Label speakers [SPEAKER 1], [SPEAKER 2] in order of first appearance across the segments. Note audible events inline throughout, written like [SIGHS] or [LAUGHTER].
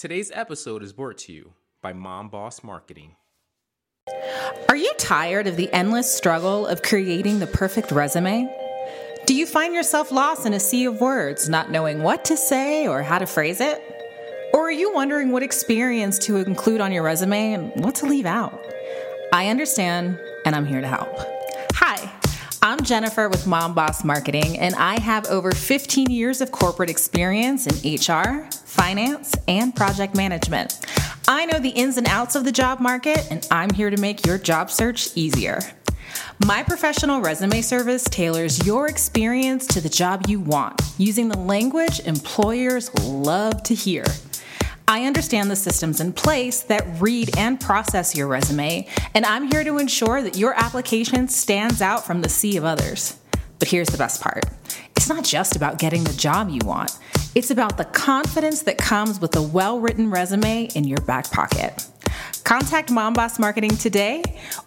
[SPEAKER 1] Today's episode is brought to you by Mom Boss Marketing.
[SPEAKER 2] Are you tired of the endless struggle of creating the perfect resume? Do you find yourself lost in a sea of words, not knowing what to say or how to phrase it? Or are you wondering what experience to include on your resume and what to leave out? I understand, and I'm here to help. Hi, I'm Jennifer with Mom Boss Marketing, and I have over 15 years of corporate experience in HR, finance, and project management. I know the ins and outs of the job market, and I'm here to make your job search easier. My professional resume service tailors your experience to the job you want using the language employers love to hear. I understand the systems in place that read and process your resume, and I'm here to ensure that your application stands out from the sea of others. But here's the best part it's not just about getting the job you want, it's about the confidence that comes with a well written resume in your back pocket. Contact Mom Boss Marketing today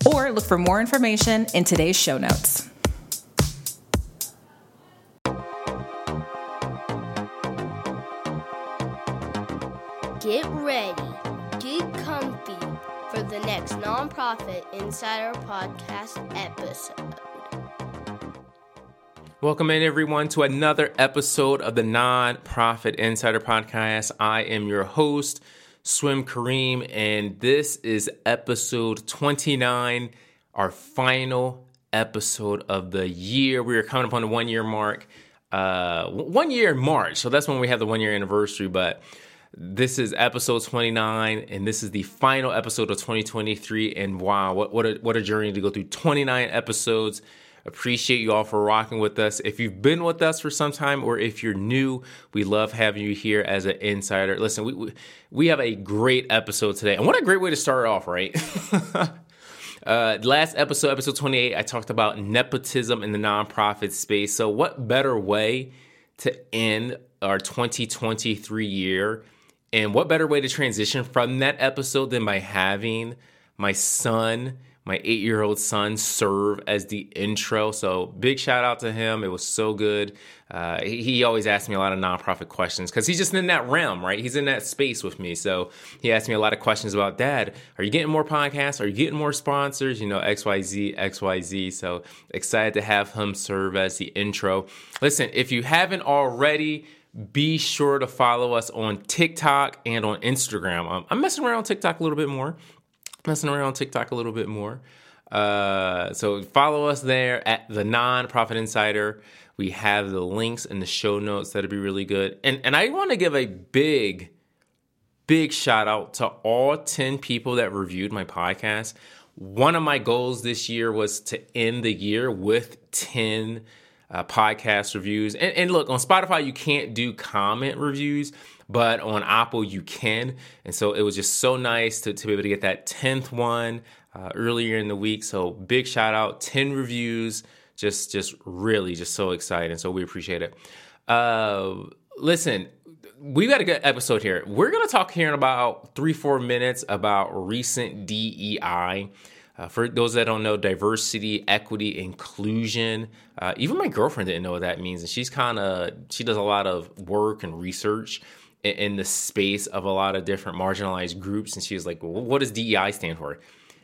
[SPEAKER 2] or look for more information in today's show notes.
[SPEAKER 3] Get ready, get comfy for the next Nonprofit Insider Podcast episode.
[SPEAKER 1] Welcome in, everyone, to another episode of the Nonprofit Insider Podcast. I am your host, Swim Karim, and this is episode 29, our final episode of the year. We are coming up on the one year mark. Uh, one year in March, so that's when we have the one year anniversary. But this is episode 29, and this is the final episode of 2023. And wow, what, what, a, what a journey to go through 29 episodes. Appreciate you all for rocking with us. If you've been with us for some time or if you're new, we love having you here as an insider. Listen, we, we, we have a great episode today. And what a great way to start off, right? [LAUGHS] Uh, last episode, episode 28, I talked about nepotism in the nonprofit space. So, what better way to end our 2023 year and what better way to transition from that episode than by having my son, my eight year old son, serve as the intro? So, big shout out to him. It was so good. Uh, he, he always asks me a lot of nonprofit questions because he's just in that realm, right? He's in that space with me. So, he asked me a lot of questions about Dad, are you getting more podcasts? Are you getting more sponsors? You know, XYZ, XYZ. So, excited to have him serve as the intro. Listen, if you haven't already, be sure to follow us on TikTok and on Instagram. Um, I'm messing around on TikTok a little bit more. Messing around on TikTok a little bit more. Uh, so follow us there at the Nonprofit Insider. We have the links in the show notes. That'd be really good. And and I want to give a big, big shout out to all 10 people that reviewed my podcast. One of my goals this year was to end the year with 10 uh, podcast reviews. And, and look, on Spotify, you can't do comment reviews, but on Apple, you can. And so it was just so nice to, to be able to get that 10th one uh, earlier in the week. So big shout out, 10 reviews. Just, just really, just so exciting. So we appreciate it. Uh, listen, we've got a good episode here. We're going to talk here in about three, four minutes about recent DEI. Uh, for those that don't know, diversity, equity, inclusion. Uh, even my girlfriend didn't know what that means, and she's kind of she does a lot of work and research in, in, the space of a lot of different marginalized groups, and she was like, well, "What does DEI stand for?"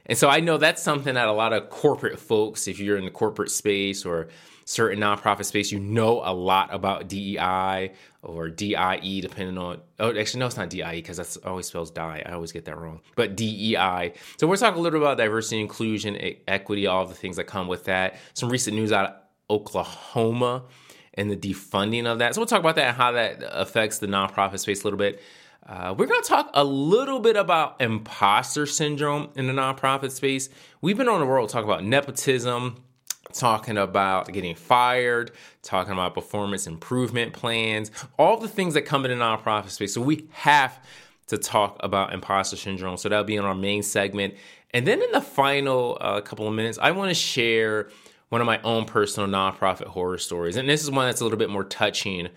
[SPEAKER 1] And so I know that's something that a lot of corporate folks, if you're in the corporate space or certain nonprofit space, you know a lot about DEI or DIE, depending on. Oh, actually, no, it's not DIE because that's always spells die. I always get that wrong. But DEI. So we're talking a little about diversity, inclusion, equity, all the things that come with that. Some recent news out of Oklahoma and the defunding of that. So we'll talk about that and how that affects the nonprofit space a little bit. Uh, we're going to talk a little bit about imposter syndrome in the nonprofit space. We've been on the world talking about nepotism, talking about getting fired, talking about performance improvement plans, all the things that come in the nonprofit space. So we have to talk about imposter syndrome. So that'll be in our main segment. And then in the final uh, couple of minutes, I want to share one of my own personal nonprofit horror stories. And this is one that's a little bit more touching.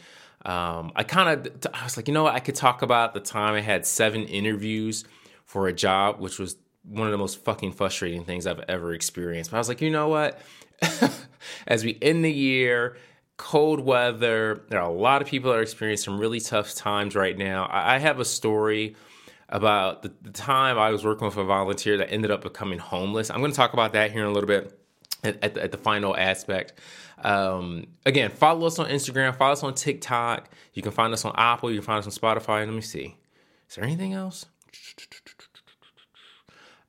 [SPEAKER 1] Um, I kind of, I was like, you know what? I could talk about the time I had seven interviews for a job, which was one of the most fucking frustrating things I've ever experienced. But I was like, you know what? [LAUGHS] As we end the year, cold weather. There are a lot of people that are experiencing some really tough times right now. I, have a story about the, the, time I was working with a volunteer that ended up becoming homeless. I'm going to talk about that here in a little bit at, at, the, at the, final aspect. Um, again, follow us on Instagram, follow us on TikTok. You can find us on Apple, you can find us on Spotify. Let me see. Is there anything else?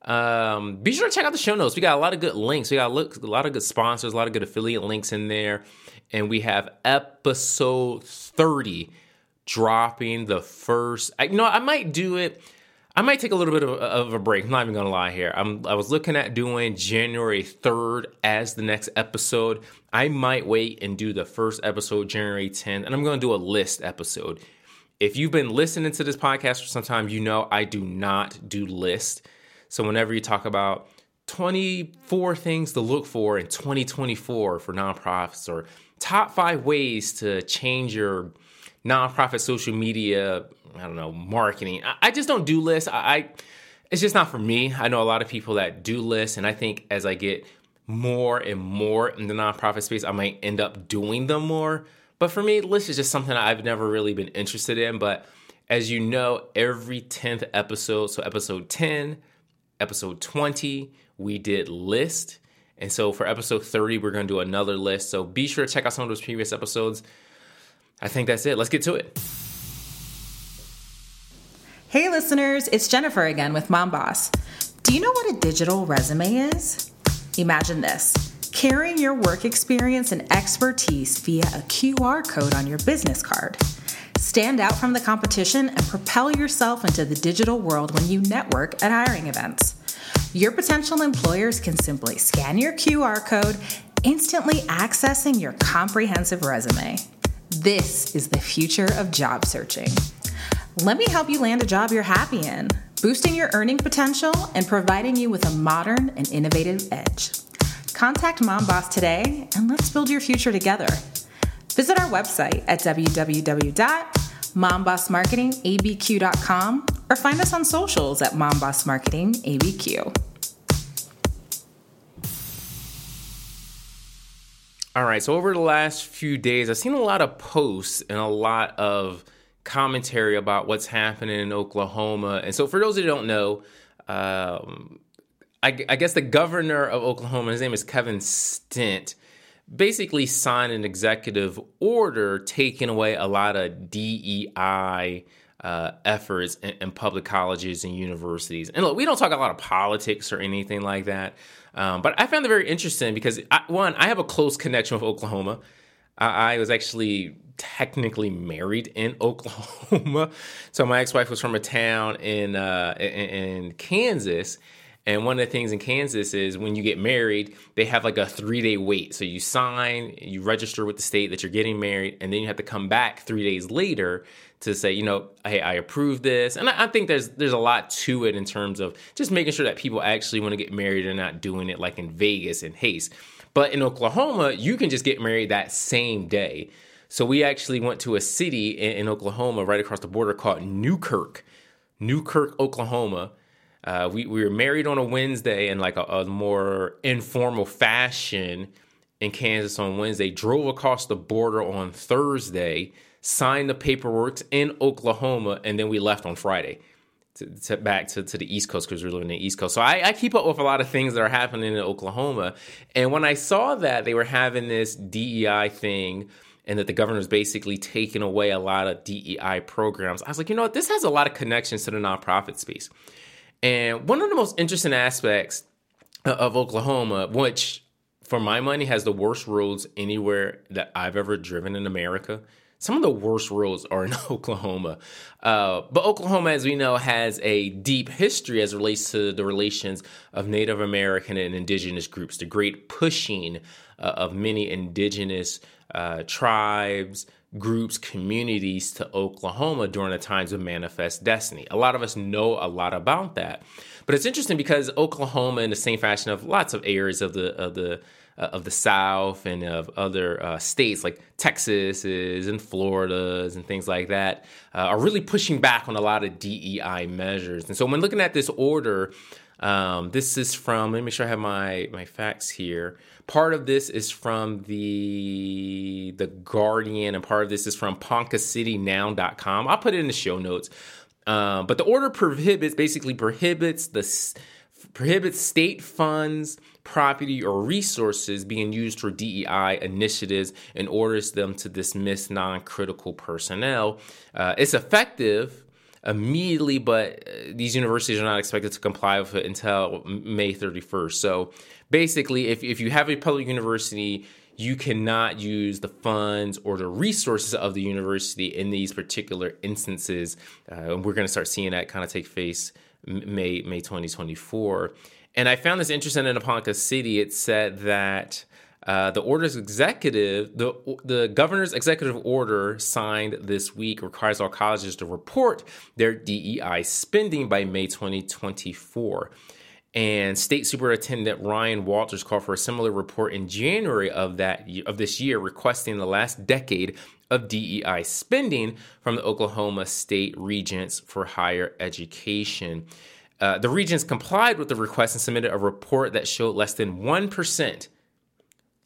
[SPEAKER 1] Um, be sure to check out the show notes. We got a lot of good links. We got a lot of good sponsors, a lot of good affiliate links in there. And we have episode 30 dropping the first. I, you know, I might do it. I might take a little bit of, of a break. I'm not even gonna lie here. I'm, I was looking at doing January 3rd as the next episode. I might wait and do the first episode January 10th, and I'm gonna do a list episode. If you've been listening to this podcast for some time, you know I do not do list. So whenever you talk about 24 things to look for in 2024 for nonprofits or top five ways to change your nonprofit social media, I don't know, marketing. I, just don't do lists. I, I, it's just not for me. I know a lot of people that do lists, and I think as I get more and more in the nonprofit space, I might end up doing them more. But for me, lists is just something I've never really been interested in. But as you know, every 10th episode, so episode 10, episode 20, we did list. And so for episode 30, we're going to do another list. So be sure to check out some of those previous episodes. I think that's it. Let's get to it.
[SPEAKER 2] Hey, listeners, it's Jennifer again with Mom Boss. Do you know what a digital resume is? Imagine this carrying your work experience and expertise via a QR code on your business card. Stand out from the competition and propel yourself into the digital world when you network at hiring events. Your potential employers can simply scan your QR code, instantly accessing your comprehensive resume. This is the future of job searching. Let me help you land a job you're happy in, boosting your earning potential and providing you with a modern and innovative edge. Contact Mom Boss today and let's build your future together. Visit our website at www.mombossmarketingabq.com or find us on socials at mombossmarketingabq.
[SPEAKER 1] All right, so over the last few days, I've seen a lot of posts and a lot of commentary about what's happening in Oklahoma. And so, for those who don't know, um, I, I, guess the governor of Oklahoma, his name is Kevin Stitt, basically signed an executive order taking away a lot of DEI. Uh, efforts in, in, public colleges and universities. And look, we don't talk a lot of politics or anything like that. Um, but I found it very interesting because, I, one, I have a close connection with Oklahoma. I, I was actually technically married in [LAUGHS] Oklahoma. so my ex-wife was from a town in, uh, in, in Kansas. And one of the things in Kansas is when you get married, they have like a three day wait. So you sign, you register with the state that you're getting married, and then you have to come back three days later to say, you know, hey, I approve this. And I, I, think there's there's a lot to it in terms of just making sure that people actually want to get married and not doing it like in Vegas in haste. But in Oklahoma, you can just get married that same day. So we actually went to a city in, in Oklahoma right across the border called Newkirk, Newkirk, Oklahoma. Uh, we, we were married on a Wednesday in like a, a more informal fashion in Kansas on Wednesday, drove across the border on Thursday signed the paperwork in Oklahoma, and then we left on Friday. To, to back to, to the East Coast because we are living in the East Coast. So I, I, keep up with a lot of things that are happening in Oklahoma. And when I saw that they were having this DEI thing and that the governor was basically taking away a lot of DEI programs, I was like, you know what? This has a lot of connections to the nonprofit space. And one of the most interesting aspects of Oklahoma, which for my money has the worst roads anywhere that I've ever driven in America, some of the worst roads are in [LAUGHS] Oklahoma. Uh, but Oklahoma, as we know, has a deep history as relates to the relations of Native American and indigenous groups, the great pushing uh, of many indigenous uh, tribes, groups, communities to Oklahoma during the times of Manifest Destiny. A lot of us know a lot about that. But it's interesting because Oklahoma, in the same fashion of lots of areas of the of the uh, of the South and of other uh, states like Texas and Florida's and things like that uh, are really pushing back on a lot of DEI measures. And so when looking at this order, Um, this is from, let me make sure I have my, my facts here. Part of this is from the the Guardian, and part of this is from PoncaCityNow.com. I'll put it in the show notes. Uh, but the order prohibits, basically prohibits the prohibits state funds, property, or resources being used for DEI initiatives and orders them to dismiss non-critical personnel. Uh, it's effective immediately, but uh, these universities are not expected to comply with it until May 31st. So basically, if, if you have a public university, you cannot use the funds or the resources of the university in these particular instances. Uh, and we're going to start seeing that kind of take place May May 2024. And I found this interesting in Ponca City. It said that uh, the order's executive, the the governor's executive order signed this week requires all colleges to report their DEI spending by May 2024. And State Superintendent Ryan Walters called for a similar report in January of that of this year, requesting the last decade of DEI spending from the Oklahoma State Regents for Higher Education. Uh, the regents complied with the request and submitted a report that showed less than 1%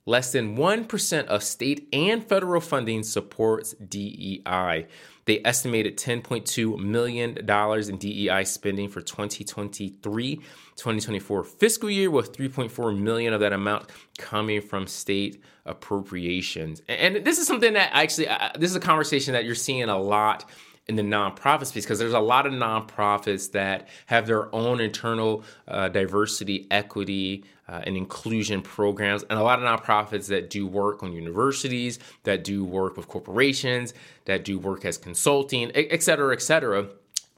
[SPEAKER 1] less than 1% of state and federal funding supports DEI. They estimated $10.2 million in DEI spending for 2023 2024 fiscal year, with 3.4 million of that amount coming from state appropriations. And this is something that actually, this is a conversation that you're seeing a lot in the nonprofit space because there's a lot of nonprofits that have their own internal uh, diversity, equity, uh, and inclusion programs, and a lot of nonprofits that do work on universities, that do work with corporations, that do work as consulting, et cetera, et cetera,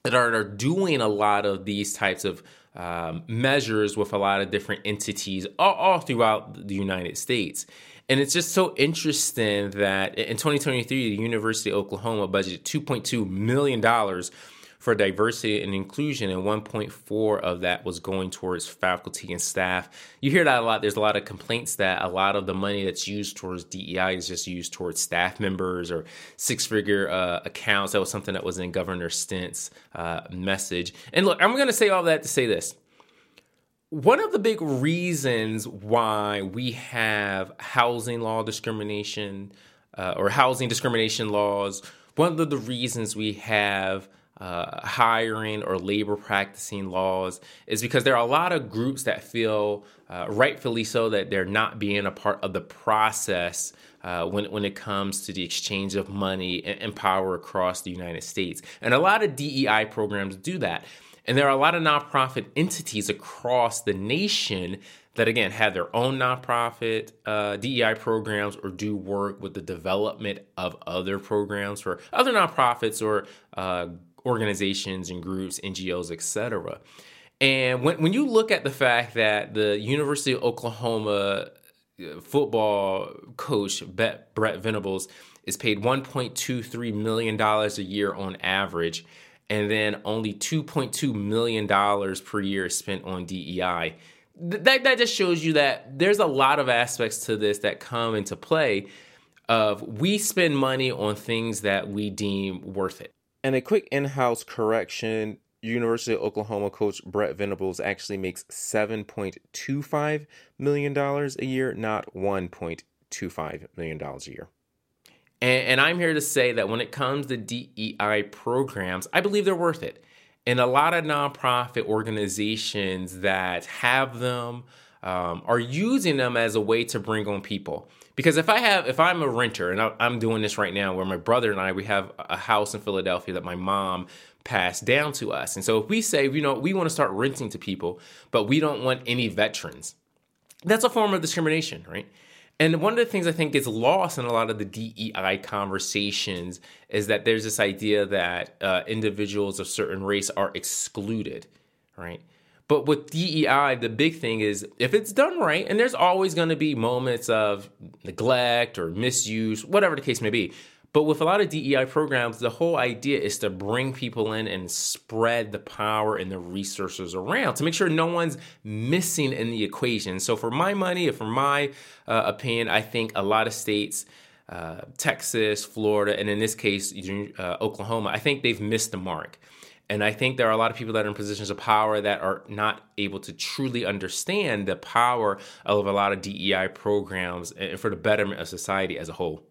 [SPEAKER 1] that are, are doing a lot of these types of um, measures with a lot of different entities all, all throughout the United States. And it's just so interesting that in 2023, the University of Oklahoma budgeted $2.2 million for diversity and inclusion, and 1.4 of that was going towards faculty and staff. You hear that a lot. There's a lot of complaints that a lot of the money that's used towards DEI is just used towards staff members or six-figure uh, accounts. That was something that was in Governor Stitt's uh, message. And look, I'm going to say all that to say this one of the big reasons why we have housing law discrimination uh, or housing discrimination laws, one of the reasons we have uh, hiring or labor practicing laws is because there are a lot of groups that feel, uh, rightfully so, that they're not being a part of the process uh, when, when it comes to the exchange of money and, and power across the United States. And a lot of DEI programs do that. And there are a lot of nonprofit entities across the nation that, again, have their own nonprofit uh, DEI programs or do work with the development of other programs for other nonprofits or uh, organizations and groups, NGOs, etc. And when, when you look at the fact that the University of Oklahoma uh, football coach Brent Venables is paid $1.23 million a year on average, and then only $2.2 million per year spent on DEI. That, that just shows you that there's a lot of aspects to this that come into play of we spend money on things that we deem worth it. And a quick in-house correction, University of Oklahoma coach Brent Venables actually makes $7.25 million a year, not $1.25 million a year. And, and, I'm here to say that when it comes to DEI programs, I believe they're worth it. And a lot of nonprofit organizations that have them um, are using them as a way to bring on people. Because if I have, if I'm a renter, and I'm doing this right now, where my brother and I, we have a house in Philadelphia that my mom passed down to us. And so if we say, you know, we want to start renting to people, but we don't want any veterans, that's a form of discrimination, right? And one of the things I think gets lost in a lot of the DEI conversations is that there's this idea that uh, individuals of certain race are excluded, right? But with DEI, the big thing is if it's done right, and there's always going to be moments of neglect or misuse, whatever the case may be. But with a lot of DEI programs, the whole idea is to bring people in and spread the power and the resources around to make sure no one's missing in the equation. So, for my money, or for my uh, opinion, I think a lot of states, uh, Texas, Florida, and in this case, uh, Oklahoma, I think they've missed the mark. And I think there are a lot of people that are in positions of power that are not able to truly understand the power of a lot of DEI programs and for the betterment of society as a whole.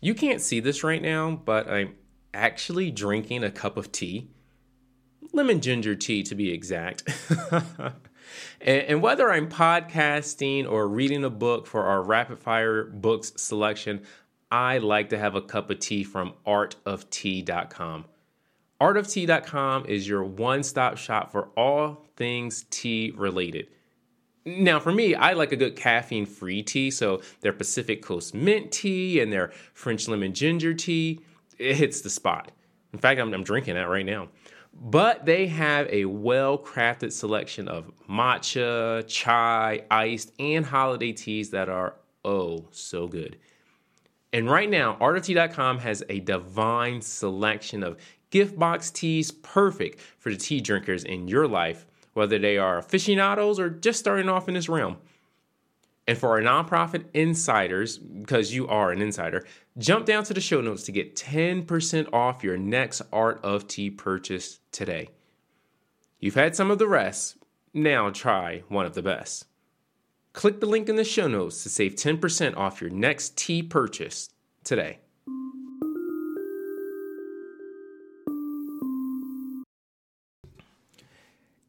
[SPEAKER 1] You can't see this right now, but I'm actually drinking a cup of tea. Lemon ginger tea, to be exact. [LAUGHS] and, whether I'm podcasting or reading a book for our rapid fire books selection, I like to have a cup of tea from artoftea.com. Artoftea.com is your one stop shop for all things tea related. Now, for me, I like a good caffeine free tea. So, their Pacific Coast mint tea and their French lemon ginger tea, it hits the spot. In fact, I'm, I'm drinking that right now. But they have a well crafted selection of matcha, chai, iced, and holiday teas that are oh so good. And right now, artoftea.com has a divine selection of gift box teas perfect for the tea drinkers in your life, whether they are aficionados or just starting off in this realm. And for our nonprofit insiders, because you are an insider, jump down to the show notes to get 10% off your next Art of Tea purchase today. You've had some of the rest, now try one of the best. Click the link in the show notes to save 10% off your next tea purchase today.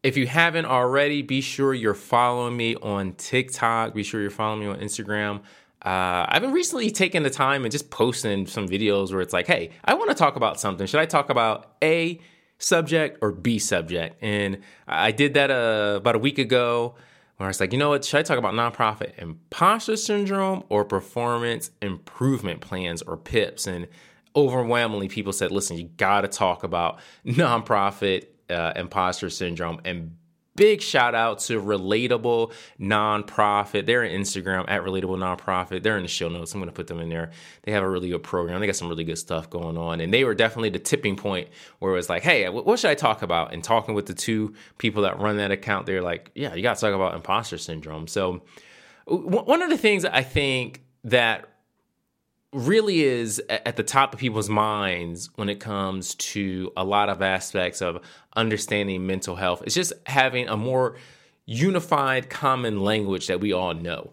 [SPEAKER 1] If you haven't already, be sure you're following me on TikTok. Be sure you're following me on Instagram. Uh, I've been recently taking the time and just posting some videos where it's like, hey, I want to talk about something. Should I talk about A subject or B subject? And I did that uh, about a week ago where I was like, you know what, should I talk about nonprofit imposter syndrome or performance improvement plans or PIPs? And overwhelmingly, people said, listen, you got to talk about [LAUGHS] nonprofit uh, imposter syndrome and big shout out to Relatable Nonprofit. They're on Instagram at Relatable Nonprofit. They're in the show notes. I'm going to put them in there. They have a really good program. They got some really good stuff going on. And they were definitely the tipping point where it was like, hey, what should I talk about? And talking with the two people that run that account, they're like, yeah, you got to talk about imposter syndrome. So, one of the things I think that really is at the top of people's minds when it comes to a lot of aspects of understanding mental health. It's just having a more unified common language that we all know.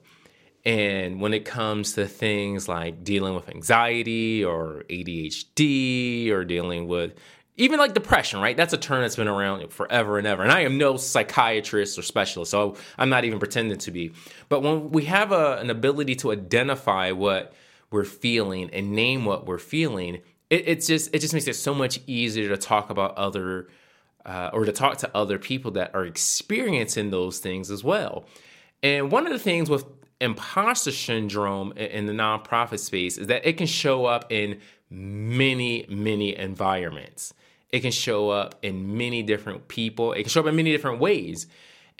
[SPEAKER 1] And when it comes to things like dealing with anxiety or ADHD or dealing with even like depression, right? That's a term that's been around forever and ever. And I am no psychiatrist or specialist, so I'm not even pretending to be. But when we have a, an ability to identify what we're feeling and name what we're feeling, it, it's just it just makes it so much easier to talk about other uh, or to talk to other people that are experiencing those things as well. And one of the things with imposter syndrome in the nonprofit space is that it can show up in many, many environments. It can show up in many different people. It can show up in many different ways.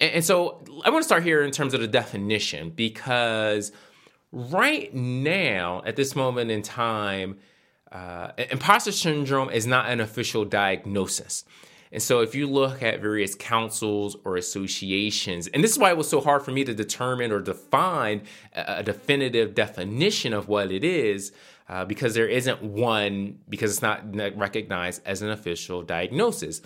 [SPEAKER 1] And, and so I want to start here in terms of the definition because right now, at this moment in time, uh, imposter syndrome is not an official diagnosis. And so, if you look at various councils or associations, and this is why it was so hard for me to determine or define a definitive definition of what it is, uh, because there isn't one, because it's not recognized as an official diagnosis.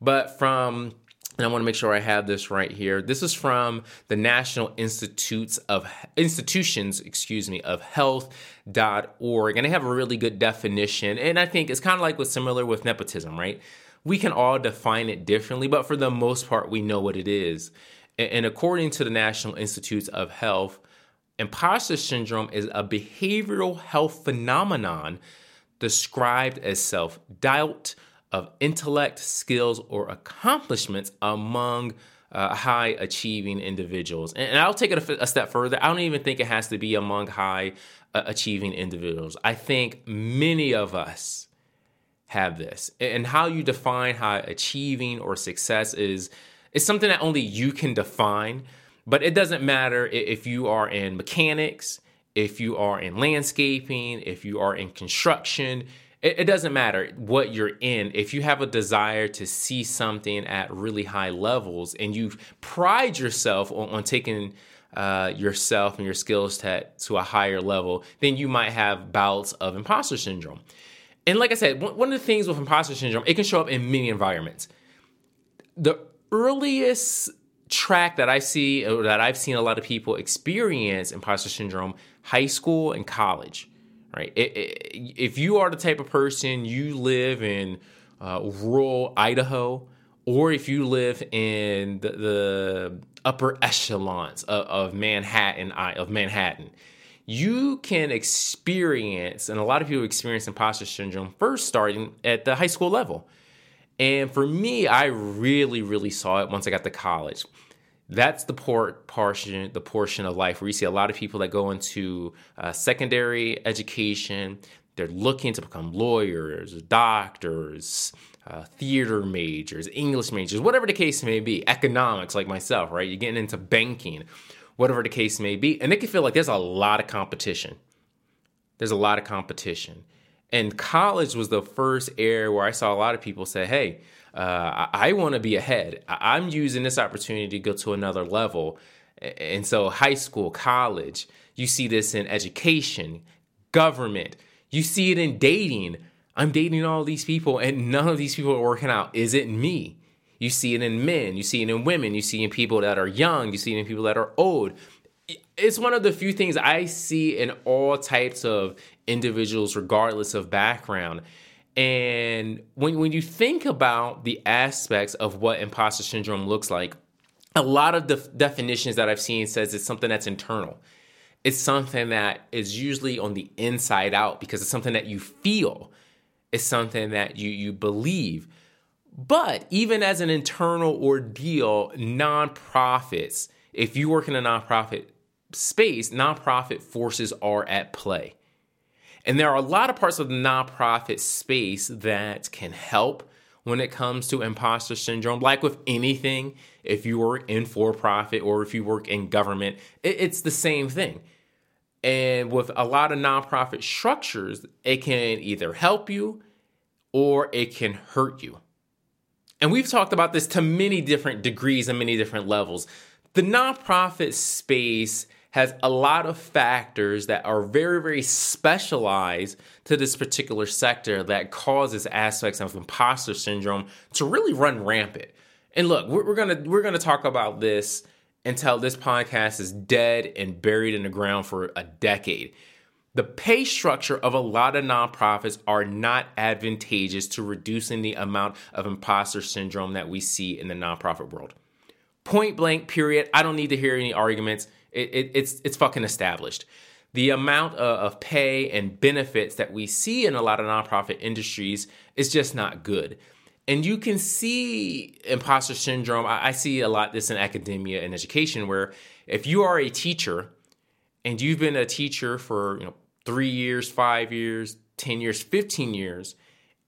[SPEAKER 1] But from and I want to make sure I have this right here. This is from the National Institutes of Institutions, excuse me, of Health.org, and they have a really good definition. And I think it's kind of like what's similar with nepotism, right? We can all define it differently, but for the most part, we know what it is. And according to the National Institutes of Health, imposter syndrome is a behavioral health phenomenon described as self doubt of intellect, skills, or accomplishments among uh, high achieving individuals. And, I'll take it a, a, step further. I don't even think it has to be among high uh, achieving individuals. I think many of us have this. And how you define high achieving or success is is something that only you can define. But it doesn't matter if you are in mechanics, if you are in landscaping, if you are in construction, it, it doesn't matter what you're in. If you have a desire to see something at really high levels and you pride yourself on, on taking uh, yourself and your skills to, to a higher level, then you might have bouts of imposter syndrome. And like I said, one of the things with imposter syndrome, it can show up in many environments. The earliest track that I see or that I've seen a lot of people experience imposter syndrome, high school and college, right? It, it, if you are the type of person you live in uh, rural Idaho, or if you live in the, the upper echelons of, of Manhattan, of Manhattan, you can experience, and a lot of people experience imposter syndrome first starting at the high school level. And for me, I really, really saw it once I got to college. That's the port portion, the portion of life where you see a lot of people that go into uh, secondary education. They're looking to become lawyers, doctors, uh, theater majors, English majors, whatever the case may be, economics, like myself, right? You're getting into banking whatever the case may be. And it can feel like there's a lot of competition. There's a lot of competition. And college was the first area where I saw a lot of people say, hey, uh, I, want to be ahead. I'm using this opportunity to go to another level. And so, high school, college, you see this in education, government, you see it in dating. I'm dating all these people, and none of these people are working out. Is it me? You see it in men, you see it in women, you see it in people that are young, you see it in people that are old. It's one of the few things I see in all types of individuals, regardless of background. And when, when you think about the aspects of what imposter syndrome looks like, a lot of the definitions that I've seen says it's something that's internal. It's something that is usually on the inside out because it's something that you feel. It's something that you you believe. But even as an internal ordeal, nonprofits, if you work in a nonprofit space, nonprofit forces are at play. And there are a lot of parts of the nonprofit space that can help when it comes to imposter syndrome. Like with anything, if you work in for profit or if you work in government, it's the same thing. And with a lot of nonprofit structures, it can either help you or it can hurt you. And we've talked about this to many different degrees and many different levels. The nonprofit space has a lot of factors that are very, very specialized to this particular sector that causes aspects of imposter syndrome to really run rampant. And look, we're, gonna we're gonna talk about this until this podcast is dead and buried in the ground for a decade. The pay structure of a lot of nonprofits are not advantageous to reducing the amount of imposter syndrome that we see in the nonprofit world. Point blank, period. I don't need to hear any arguments. It, it, it's it's fucking established. The amount of, of pay and benefits that we see in a lot of nonprofit industries is just not good. And you can see imposter syndrome. I, I see a lot this in academia and education, where if you are a teacher and you've been a teacher for you know three years, five years, 10 years, 15 years,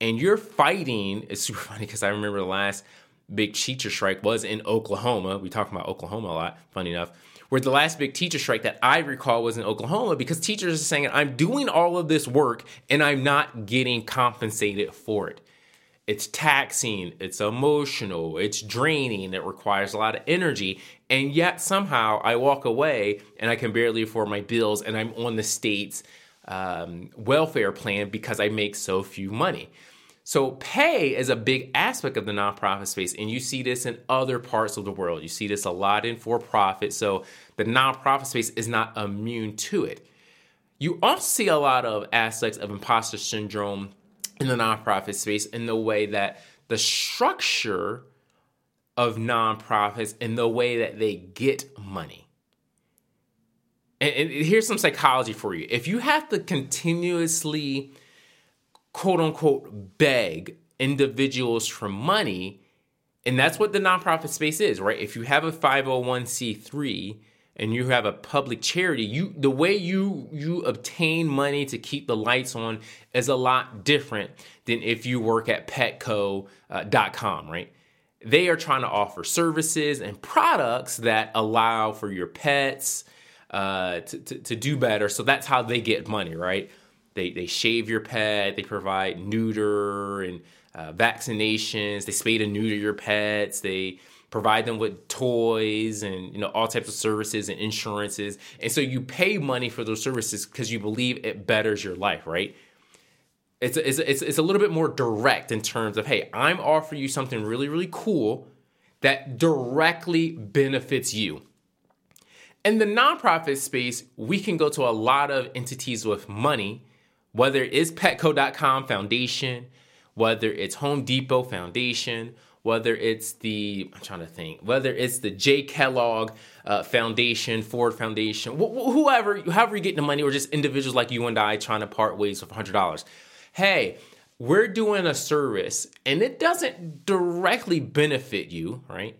[SPEAKER 1] and you're fighting, [LAUGHS] it's super funny because I remember the last big teacher strike was in Oklahoma. We talk about Oklahoma a lot, funny enough. Where the last big teacher strike that I recall was in Oklahoma because teachers are saying, I'm doing all of this work and I'm not getting compensated for it. It's taxing, it's emotional, it's draining, it requires a lot of energy. And yet somehow I walk away and I can barely afford my bills and I'm on the state's um, welfare plan because I make so few money. So, pay is a big aspect of the nonprofit space, and you see this in other parts of the world. You see this a lot in for profit. So, the nonprofit space is not immune to it. You also see a lot of aspects of imposter syndrome in the nonprofit space in the way that the structure of nonprofits and the way that they get money. And, and here's some psychology for you. If you have to continuously, quote unquote, beg individuals for money, and that's what the nonprofit space is, right? If you have a 501c3 and you have a public charity, you the way you you obtain money to keep the lights on is a lot different than if you work at petco.com, uh, right? They are trying to offer services and products that allow for your pets uh, to, to, to do better. So that's how they get money, right? They, they shave your pet, they provide neuter and uh, vaccinations, they spay and neuter your pets, they provide them with toys and you know all types of services and insurances and so you pay money for those services because you believe it betters your life right it's, it's, it's, it's a little bit more direct in terms of, hey, I'm offering you something really, really cool that directly benefits you. In the nonprofit space, we can go to a lot of entities with money, whether it's Petco.com Foundation, whether it's Home Depot Foundation, whether it's the I'm trying to think, whether it's the J Kellogg uh, Foundation, Ford Foundation, wh- whoever, however you get the money, or just individuals like you and I trying to part ways with hundred dollars. Hey, we're doing a service, and it doesn't directly benefit you, right?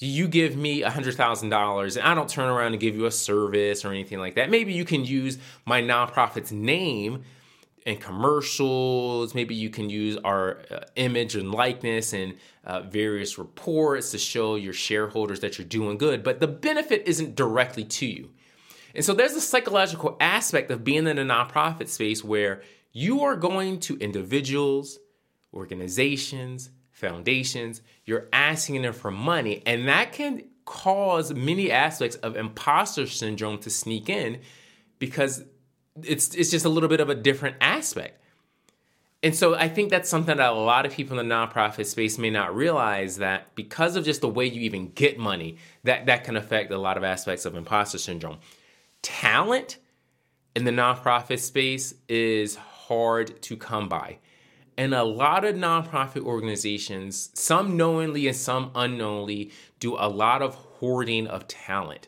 [SPEAKER 1] You give me $100,000 and I don't turn around and give you a service or anything like that. Maybe you can use my nonprofit's name and commercials. Maybe you can use our uh, image and likeness and uh, various reports to show your shareholders that you're doing good, but the benefit isn't directly to you. And so there's a psychological aspect of being in a nonprofit space where you are going to individuals, organizations, foundations, you're asking them for money, and that can cause many aspects of imposter syndrome to sneak in because it's it's just a little bit of a different aspect. And so I think that's something that a lot of people in the nonprofit space may not realize that because of just the way you even get money, that that can affect a lot of aspects of imposter syndrome. Talent in the nonprofit space is hard to come by. And a lot of nonprofit organizations, some knowingly and some unknowingly, do a lot of hoarding of talent.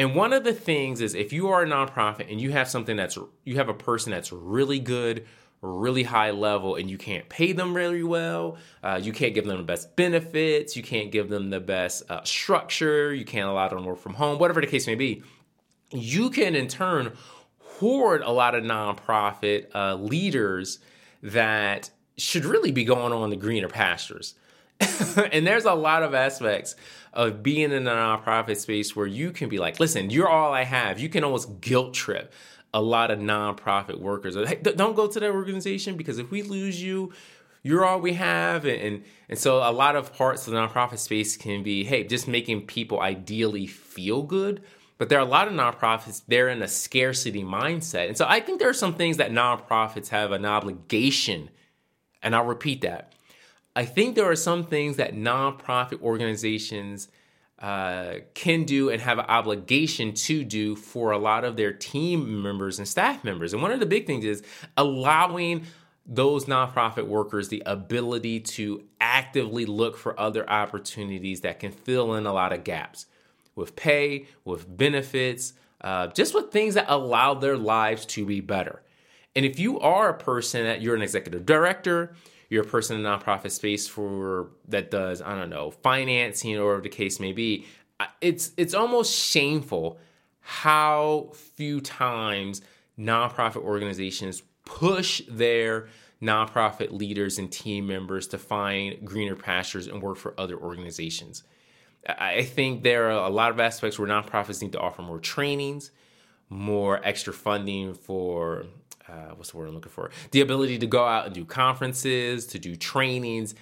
[SPEAKER 1] And one of the things is if you are a nonprofit and you have something that's you have a person that's really good, really high level, and you can't pay them really well, uh, you can't give them the best benefits, you can't give them the best uh, structure, you can't allow them to work from home, whatever the case may be, you can in turn hoard a lot of nonprofit uh, leaders that should really be going on the greener pastures. [LAUGHS] and there's a lot of aspects of being in a nonprofit space where you can be like, listen, you're all I have. You can almost guilt trip a lot of nonprofit workers. Hey, don't go to that organization because if we lose you, you're all we have. And, and, and so a lot of parts of the nonprofit space can be, hey, just making people ideally feel good. But there are a lot of nonprofits, they're in a scarcity mindset. And so I think there are some things that nonprofits have an obligation, and I'll repeat that I think there are some things that nonprofit organizations uh, can do and have an obligation to do for a lot of their team members and staff members. And one of the big things is allowing those nonprofit workers the ability to actively look for other opportunities that can fill in a lot of gaps with pay, with benefits, uh, just with things that allow their lives to be better. And if you are a person that you're an executive director, you're a person in the nonprofit space for that does I don't know financing or whatever the case may be. It's it's almost shameful how few times nonprofit organizations push their nonprofit leaders and team members to find greener pastures and work for other organizations. I think there are a lot of aspects where nonprofits need to offer more trainings, more extra funding for uh, what's the word I'm looking for? The ability to go out and do conferences, to do trainings.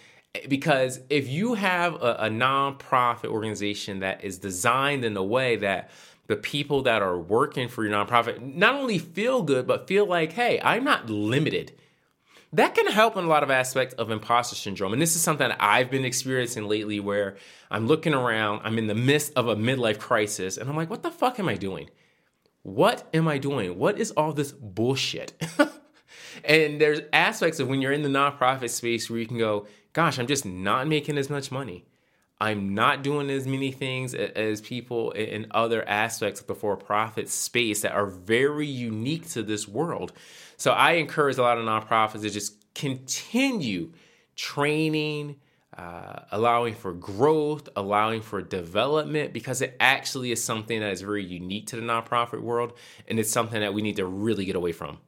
[SPEAKER 1] Because if you have a, a nonprofit organization that is designed in a way that the people that are working for your nonprofit not only feel good, but feel like, hey, I'm not limited. That can help in a lot of aspects of imposter syndrome. And this is something I've been experiencing lately where I'm looking around, I'm in the midst of a midlife crisis, and I'm like, what the fuck am I doing? What am I doing? What is all this bullshit? [LAUGHS] and there's aspects of when you're in the nonprofit space where you can go, gosh, I'm just not making as much money. I'm not doing as many things as people in other aspects of the for profit space that are very unique to this world. So I encourage a lot of nonprofits to just continue training, uh, allowing for growth, allowing for development, because it actually is something that is very unique to the nonprofit world, and it's something that we need to really get away from.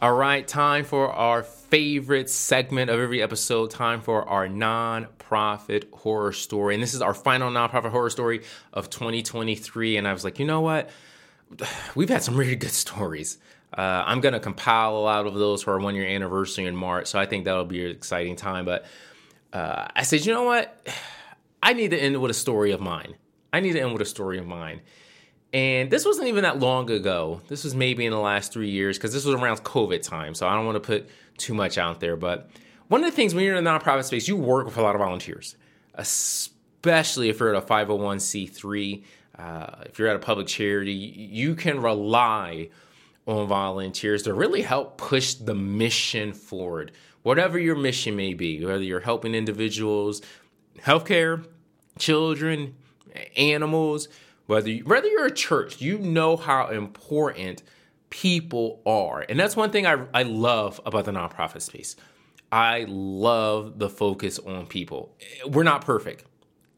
[SPEAKER 1] All right, time for our favorite segment of every episode. Time for our nonprofit horror story. And this is our final nonprofit horror story of 2023. And I was like, you know what? [SIGHS] We've had some really good stories. Uh, I'm going to compile a lot of those for our one year anniversary in March. So I think that'll be an exciting time. But uh, I said, you know what? [SIGHS] I need to end with a story of mine. I need to end with a story of mine. And this wasn't even that long ago. This was maybe in the last three years because this was around COVID time. So I don't want to put too much out there. But one of the things when you're in the nonprofit space, you work with a lot of volunteers, especially if you're at a 501c3, uh, if you're at a public charity, you can rely on volunteers to really help push the mission forward. Whatever your mission may be, whether you're helping individuals, healthcare, children, animals, whether you, whether you're a church, you know how important people are. And that's one thing I, I love about the nonprofit space. I love the focus on people. We're not perfect.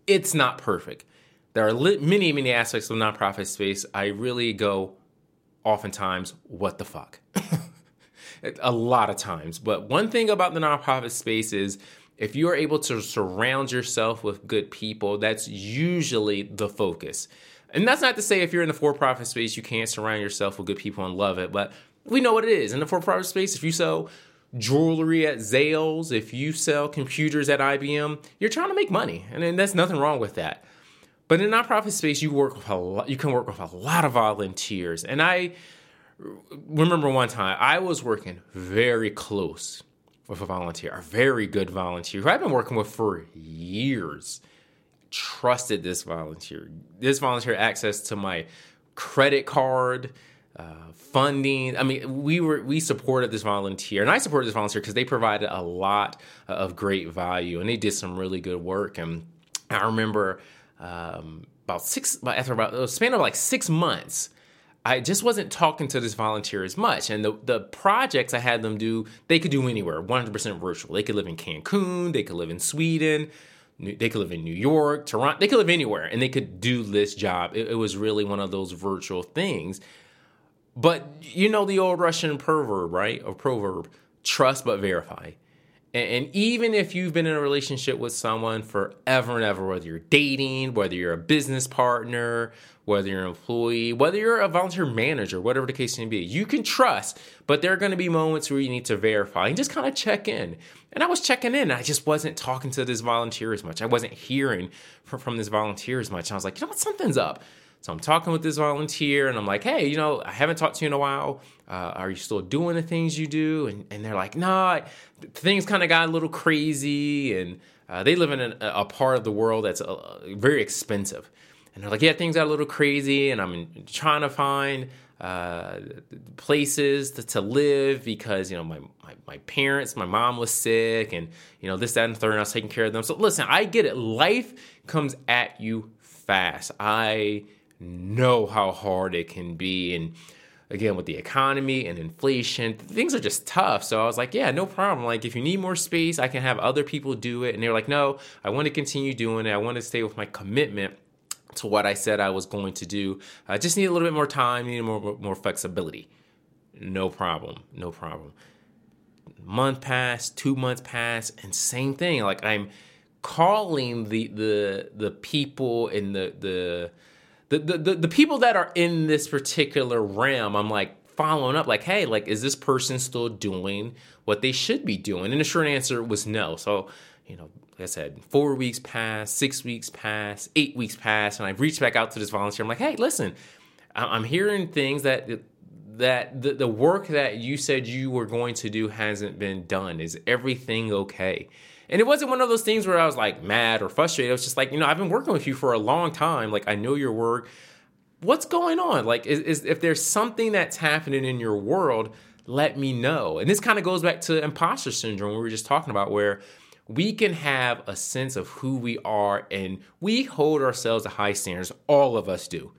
[SPEAKER 1] It's not perfect. There are many, many aspects of nonprofit space. I really go, oftentimes, what the fuck? [LAUGHS] a lot of times. But one thing about the nonprofit space is if you are able to surround yourself with good people, that's usually the focus. And that's not to say if you're in the for profit space, you can't surround yourself with good people and love it, but we know what it is. In the for profit space, if you sell jewelry at Zales, if you sell computers at IBM, you're trying to make money. And there's nothing wrong with that. But in nonprofit space, you work with a lot, you can work with a lot of volunteers. And I remember one time I was working very close with a volunteer, a very good volunteer who I've been working with for years. Trusted this volunteer. This volunteer access to my credit card, uh, funding. I mean, we were we supported this volunteer, and I supported this volunteer because they provided a lot of great value, and they did some really good work. And I remember um, about six after about a span of like six months, I just wasn't talking to this volunteer as much. And the, the projects I had them do, they could do anywhere, 100% virtual. They could live in Cancun, they could live in Sweden, they could live in New York, Toronto, they could live anywhere and they could do this job. It, it was really one of those virtual things. But you know the old Russian proverb, right? Or proverb trust but verify. And, even if you've been in a relationship with someone forever and ever, whether you're dating, whether you're a business partner, whether you're an employee, whether you're a volunteer manager, whatever the case may be, you can trust, but there are going to be moments where you need to verify and just kind of check in. And I was checking in, I just wasn't talking to this volunteer as much. I wasn't hearing from, this volunteer as much. I was like, you know what, something's up. So I'm talking with this volunteer and I'm like, hey, you know, I haven't talked to you in a while. Uh, are you still doing the things you do? And, and they're like, nah, things kind of got a little crazy. And uh, they live in a, a, part of the world that's uh, very expensive. And they're like, yeah, things got a little crazy, and I'm trying to find uh, places to, to, live because you know my, my, my parents, my mom was sick, and you know this, that, and third. And I was taking care of them. So listen, I get it. Life comes at you fast. I know how hard it can be, and again with the economy and inflation things are just tough so i was like yeah no problem like if you need more space i can have other people do it and they're like no i want to continue doing it i want to stay with my commitment to what I said I was going to do. I just need a little bit more time, need more more flexibility. No problem, no problem. Month passed, two months passed, and same thing. Like I'm calling the the the people in the the the, the, the, people that are in this particular realm, I'm like following up, like, hey, like, is this person still doing what they should be doing? And the short answer was no. So, you know, like I said, four weeks pass, six weeks pass, eight weeks pass, and I've reached back out to this volunteer. I'm like, hey, listen, I'm hearing things that that the, the work that you said you were going to do hasn't been done. Is everything okay? And it wasn't one of those things where I was like mad or frustrated. It was just like, you know, I've been working with you for a long time. Like, I know your work. What's going on? Like, is, is if there's something that's happening in your world, let me know. And this kind of goes back to imposter syndrome we were just talking about, where we can have a sense of who we are and we hold ourselves to high standards. All of us do.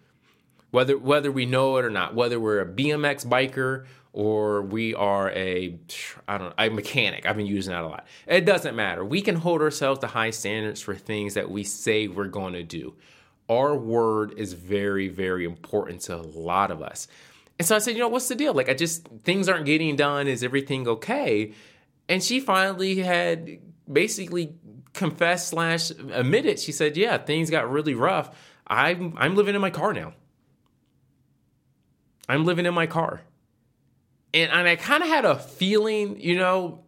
[SPEAKER 1] Whether whether we know it or not, whether we're a BMX biker or we are a I don't know, a mechanic. I've been using that a lot. It doesn't matter. We can hold ourselves to high standards for things that we say we're going to do. Our word is very, very important to a lot of us. And so I said, you know, what's the deal? Like, I just, things aren't getting done. Is everything okay? And she finally had basically confessed slash admitted she said yeah things got really rough i'm i'm living in my car now i'm living in my car and, and i kind of had a feeling you know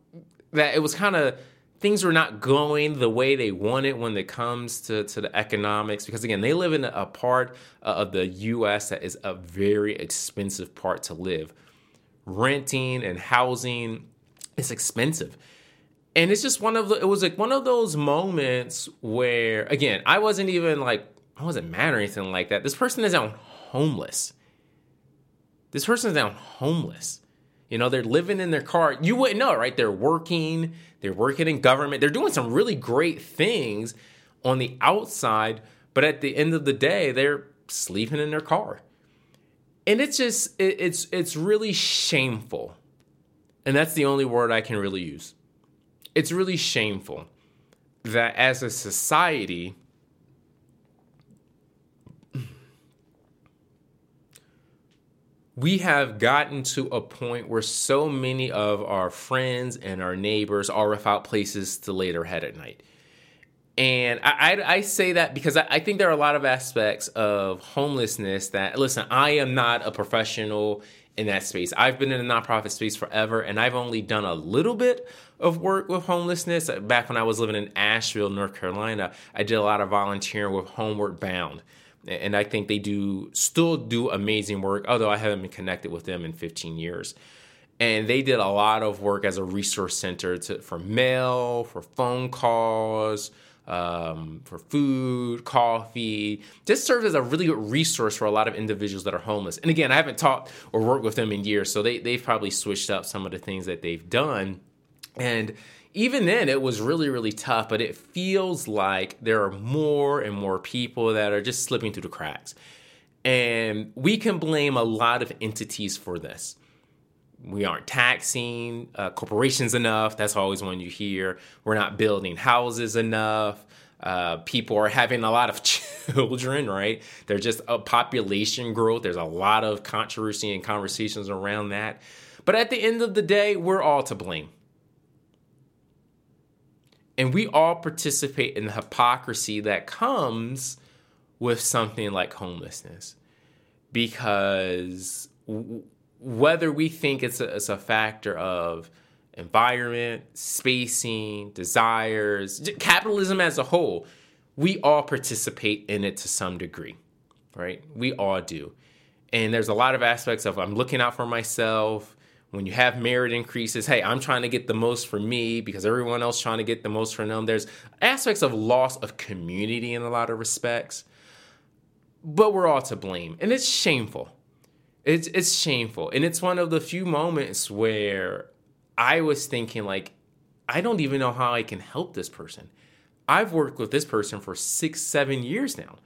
[SPEAKER 1] that it was kind of things were not going the way they want it when it comes to, to the economics. Because again they live in a part of the us that is a very expensive part to live. Renting and housing is expensive. And it's just one of the it was like one of those moments where again i wasn't even like i wasn't mad or anything like that. This person is out homeless. This person is now homeless you know they're living in their car. You wouldn't know right? They're working they're working in government. They're doing some really great things on the outside but at the end of the day they're sleeping in their car. And it's just it, it's it's really shameful. And that's the only word i can really use. It's really shameful that as a society, we have gotten to a point where so many of our friends and our neighbors are without places to lay their head at night. And I, I, I say that because I, I, think there are a lot of aspects of homelessness that, listen, I am not a professional in that space. I've been in the nonprofit space forever, and I've only done a little bit of work with homelessness. Back when I was living in Asheville, North Carolina, I did a lot of volunteering with Homeward Bound. And I think they do still do amazing work, although I haven't been connected with them in 15 years. And they did a lot of work as a resource center to, for mail, for phone calls, um, for food, coffee. Just serves as a really good resource for a lot of individuals that are homeless. And again, I haven't talked or worked with them in years, so they, they've probably switched up some of the things that they've done. And even then, it was really, really tough, but it feels like there are more and more people that are just slipping through the cracks. And we can blame a lot of entities for this. We aren't taxing uh, corporations enough. That's always one you hear. We're not building houses enough. Uh, people are having a lot of [LAUGHS] children, right? There's just a population growth. There's a lot of controversy and conversations around that. But at the end of the day, we're all to blame. And we all participate in the hypocrisy that comes with something like homelessness. Because w- whether we think it's a, it's a factor of environment, spacing, desires, capitalism as a whole, we all participate in it to some degree, right? We all do. And there's a lot of aspects of I'm looking out for myself, when you have merit increases, hey, I'm trying to get the most for me because everyone else trying to get the most for them. There's aspects of loss of community in a lot of respects, but we're all to blame, and it's shameful. It's it's shameful, and it's one of the few moments where I was thinking like, I don't even know how I can help this person. I've worked with this person for six, seven years now.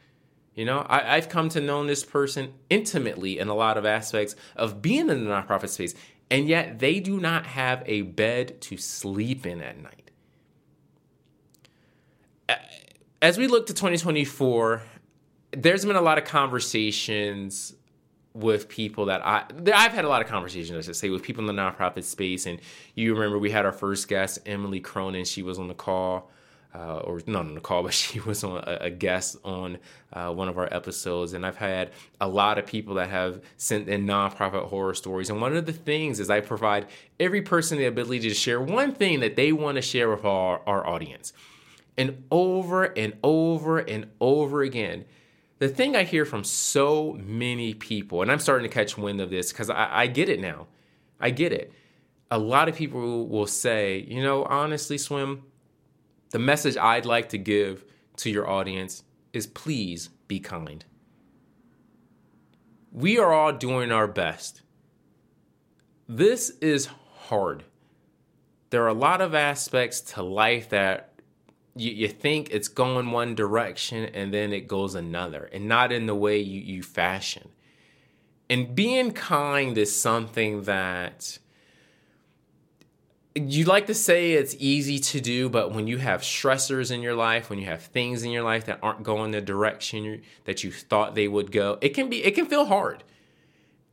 [SPEAKER 1] You know, I, have come to know this person intimately in a lot of aspects of being in the nonprofit space and yet they do not have a bed to sleep in at night. As we look to 2024, there's been a lot of conversations with people that I I've had a lot of conversations, I should say, with people in the nonprofit space. And you remember we had our first guest, Emily Cronin. She was on the call uh, or not on the call, [LAUGHS] but she was on a, a guest on uh, one of our episodes. And I've had a lot of people that have sent in nonprofit horror stories. And one of the things is I provide every person the ability to share one thing that they want to share with our, our audience. And over and over and over again, the thing I hear from so many people, and I'm starting to catch wind of this because I, I get it now. I get it. A lot of people will say, you know, honestly, Swim, the message I'd like to give to your audience is please be kind. We are all doing our best. This is hard. There are a lot of aspects to life that you, you think it's going one direction and then it goes another, and not in the way you, you fashion. And being kind is something that you like to say it's easy to do, but when you have stressors in your life, when you have things in your life that aren't going the direction that you thought they would go, it can be it can feel hard.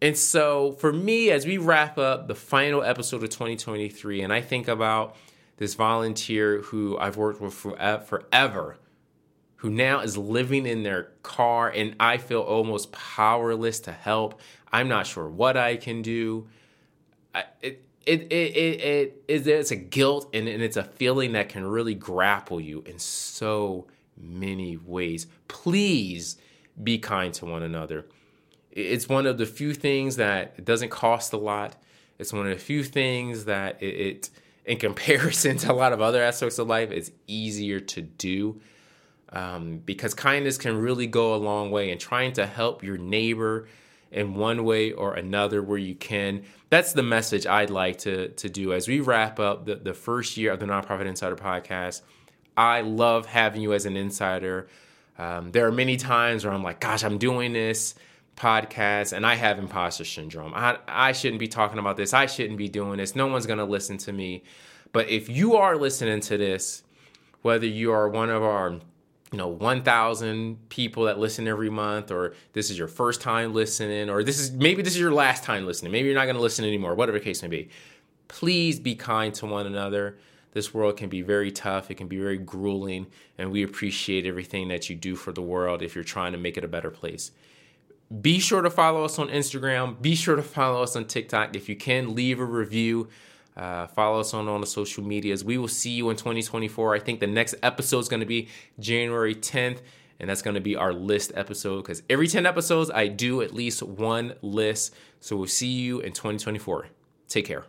[SPEAKER 1] And so for me, as we wrap up the final episode of 2023, and I think about this volunteer who I've worked with uh, forever, who now is living in their car, and I feel almost powerless to help. I'm not sure what I can do. I, it, it it it, it is it's a guilt and, and it's a feeling that can really grapple you in so many ways. Please be kind to one another. It's one of the few things that doesn't cost a lot. It's one of the few things that it, it in comparison to a lot of other aspects of life, it's easier to do. Um, because kindness can really go a long way and trying to help your neighbor in one way or another where you can. That's the message I'd like to, to do as we wrap up the, the first year of the Nonprofit Insider Podcast. I love having you as an insider. Um, there are many times where I'm like, gosh, I'm doing this podcast and I have imposter syndrome. I, I shouldn't be talking about this. I shouldn't be doing this. No one's going to listen to me. But if you are listening to this, whether you are one of our you know 1000 people that listen every month or this is your first time listening or this is maybe this is your last time listening maybe you're not going to listen anymore whatever the case may be. Please be kind to one another. This world can be very tough it can be very grueling and we appreciate everything that you do for the world if you're trying to make it a better place. Be sure to follow us on instagram be sure to follow us on tiktok. If you can leave a review uh, follow us on all the social medias. We will see you in 2024. I think the next episode is going to be January 10th, and that's going to be our list episode because every 10 episodes, I do at least one list. So we'll see you in 2024. Take care.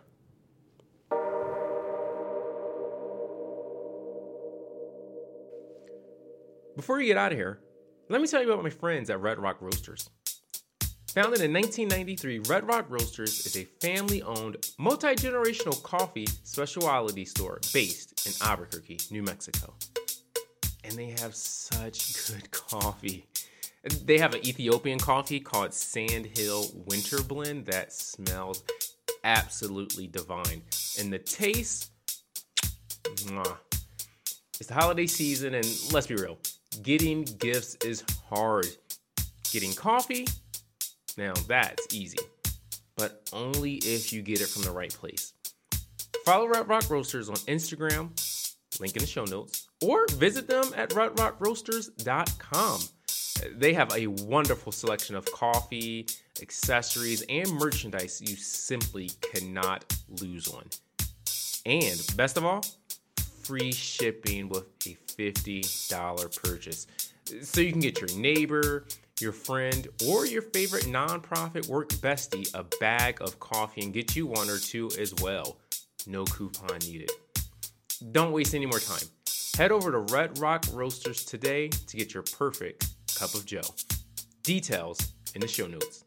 [SPEAKER 1] Before you get out of here, let me tell you about my friends at Red Rock Roasters. Founded in 1993, Red Rock Roasters is a family owned, multi generational coffee specialty store based in Albuquerque, New Mexico. And they have such good coffee. They have an Ethiopian coffee called Sand Hill Winter Blend that smells absolutely divine. And the taste, mwah. it's the holiday season, and let's be real, getting gifts is hard. Getting coffee, now that's easy, but only if you get it from the right place. Follow Red Rock Roasters on Instagram, link in the show notes, or visit them at redrockroasters.com. They have a wonderful selection of coffee, accessories, and merchandise you simply cannot lose on. And best of all, free shipping with a $50 purchase. So you can get your neighbor, your friend, or your favorite nonprofit work bestie a bag of coffee and get you one or two as well. No coupon needed. Don't waste any more time. Head over to Red Rock Roasters today to get your perfect cup of joe. Details in the show notes.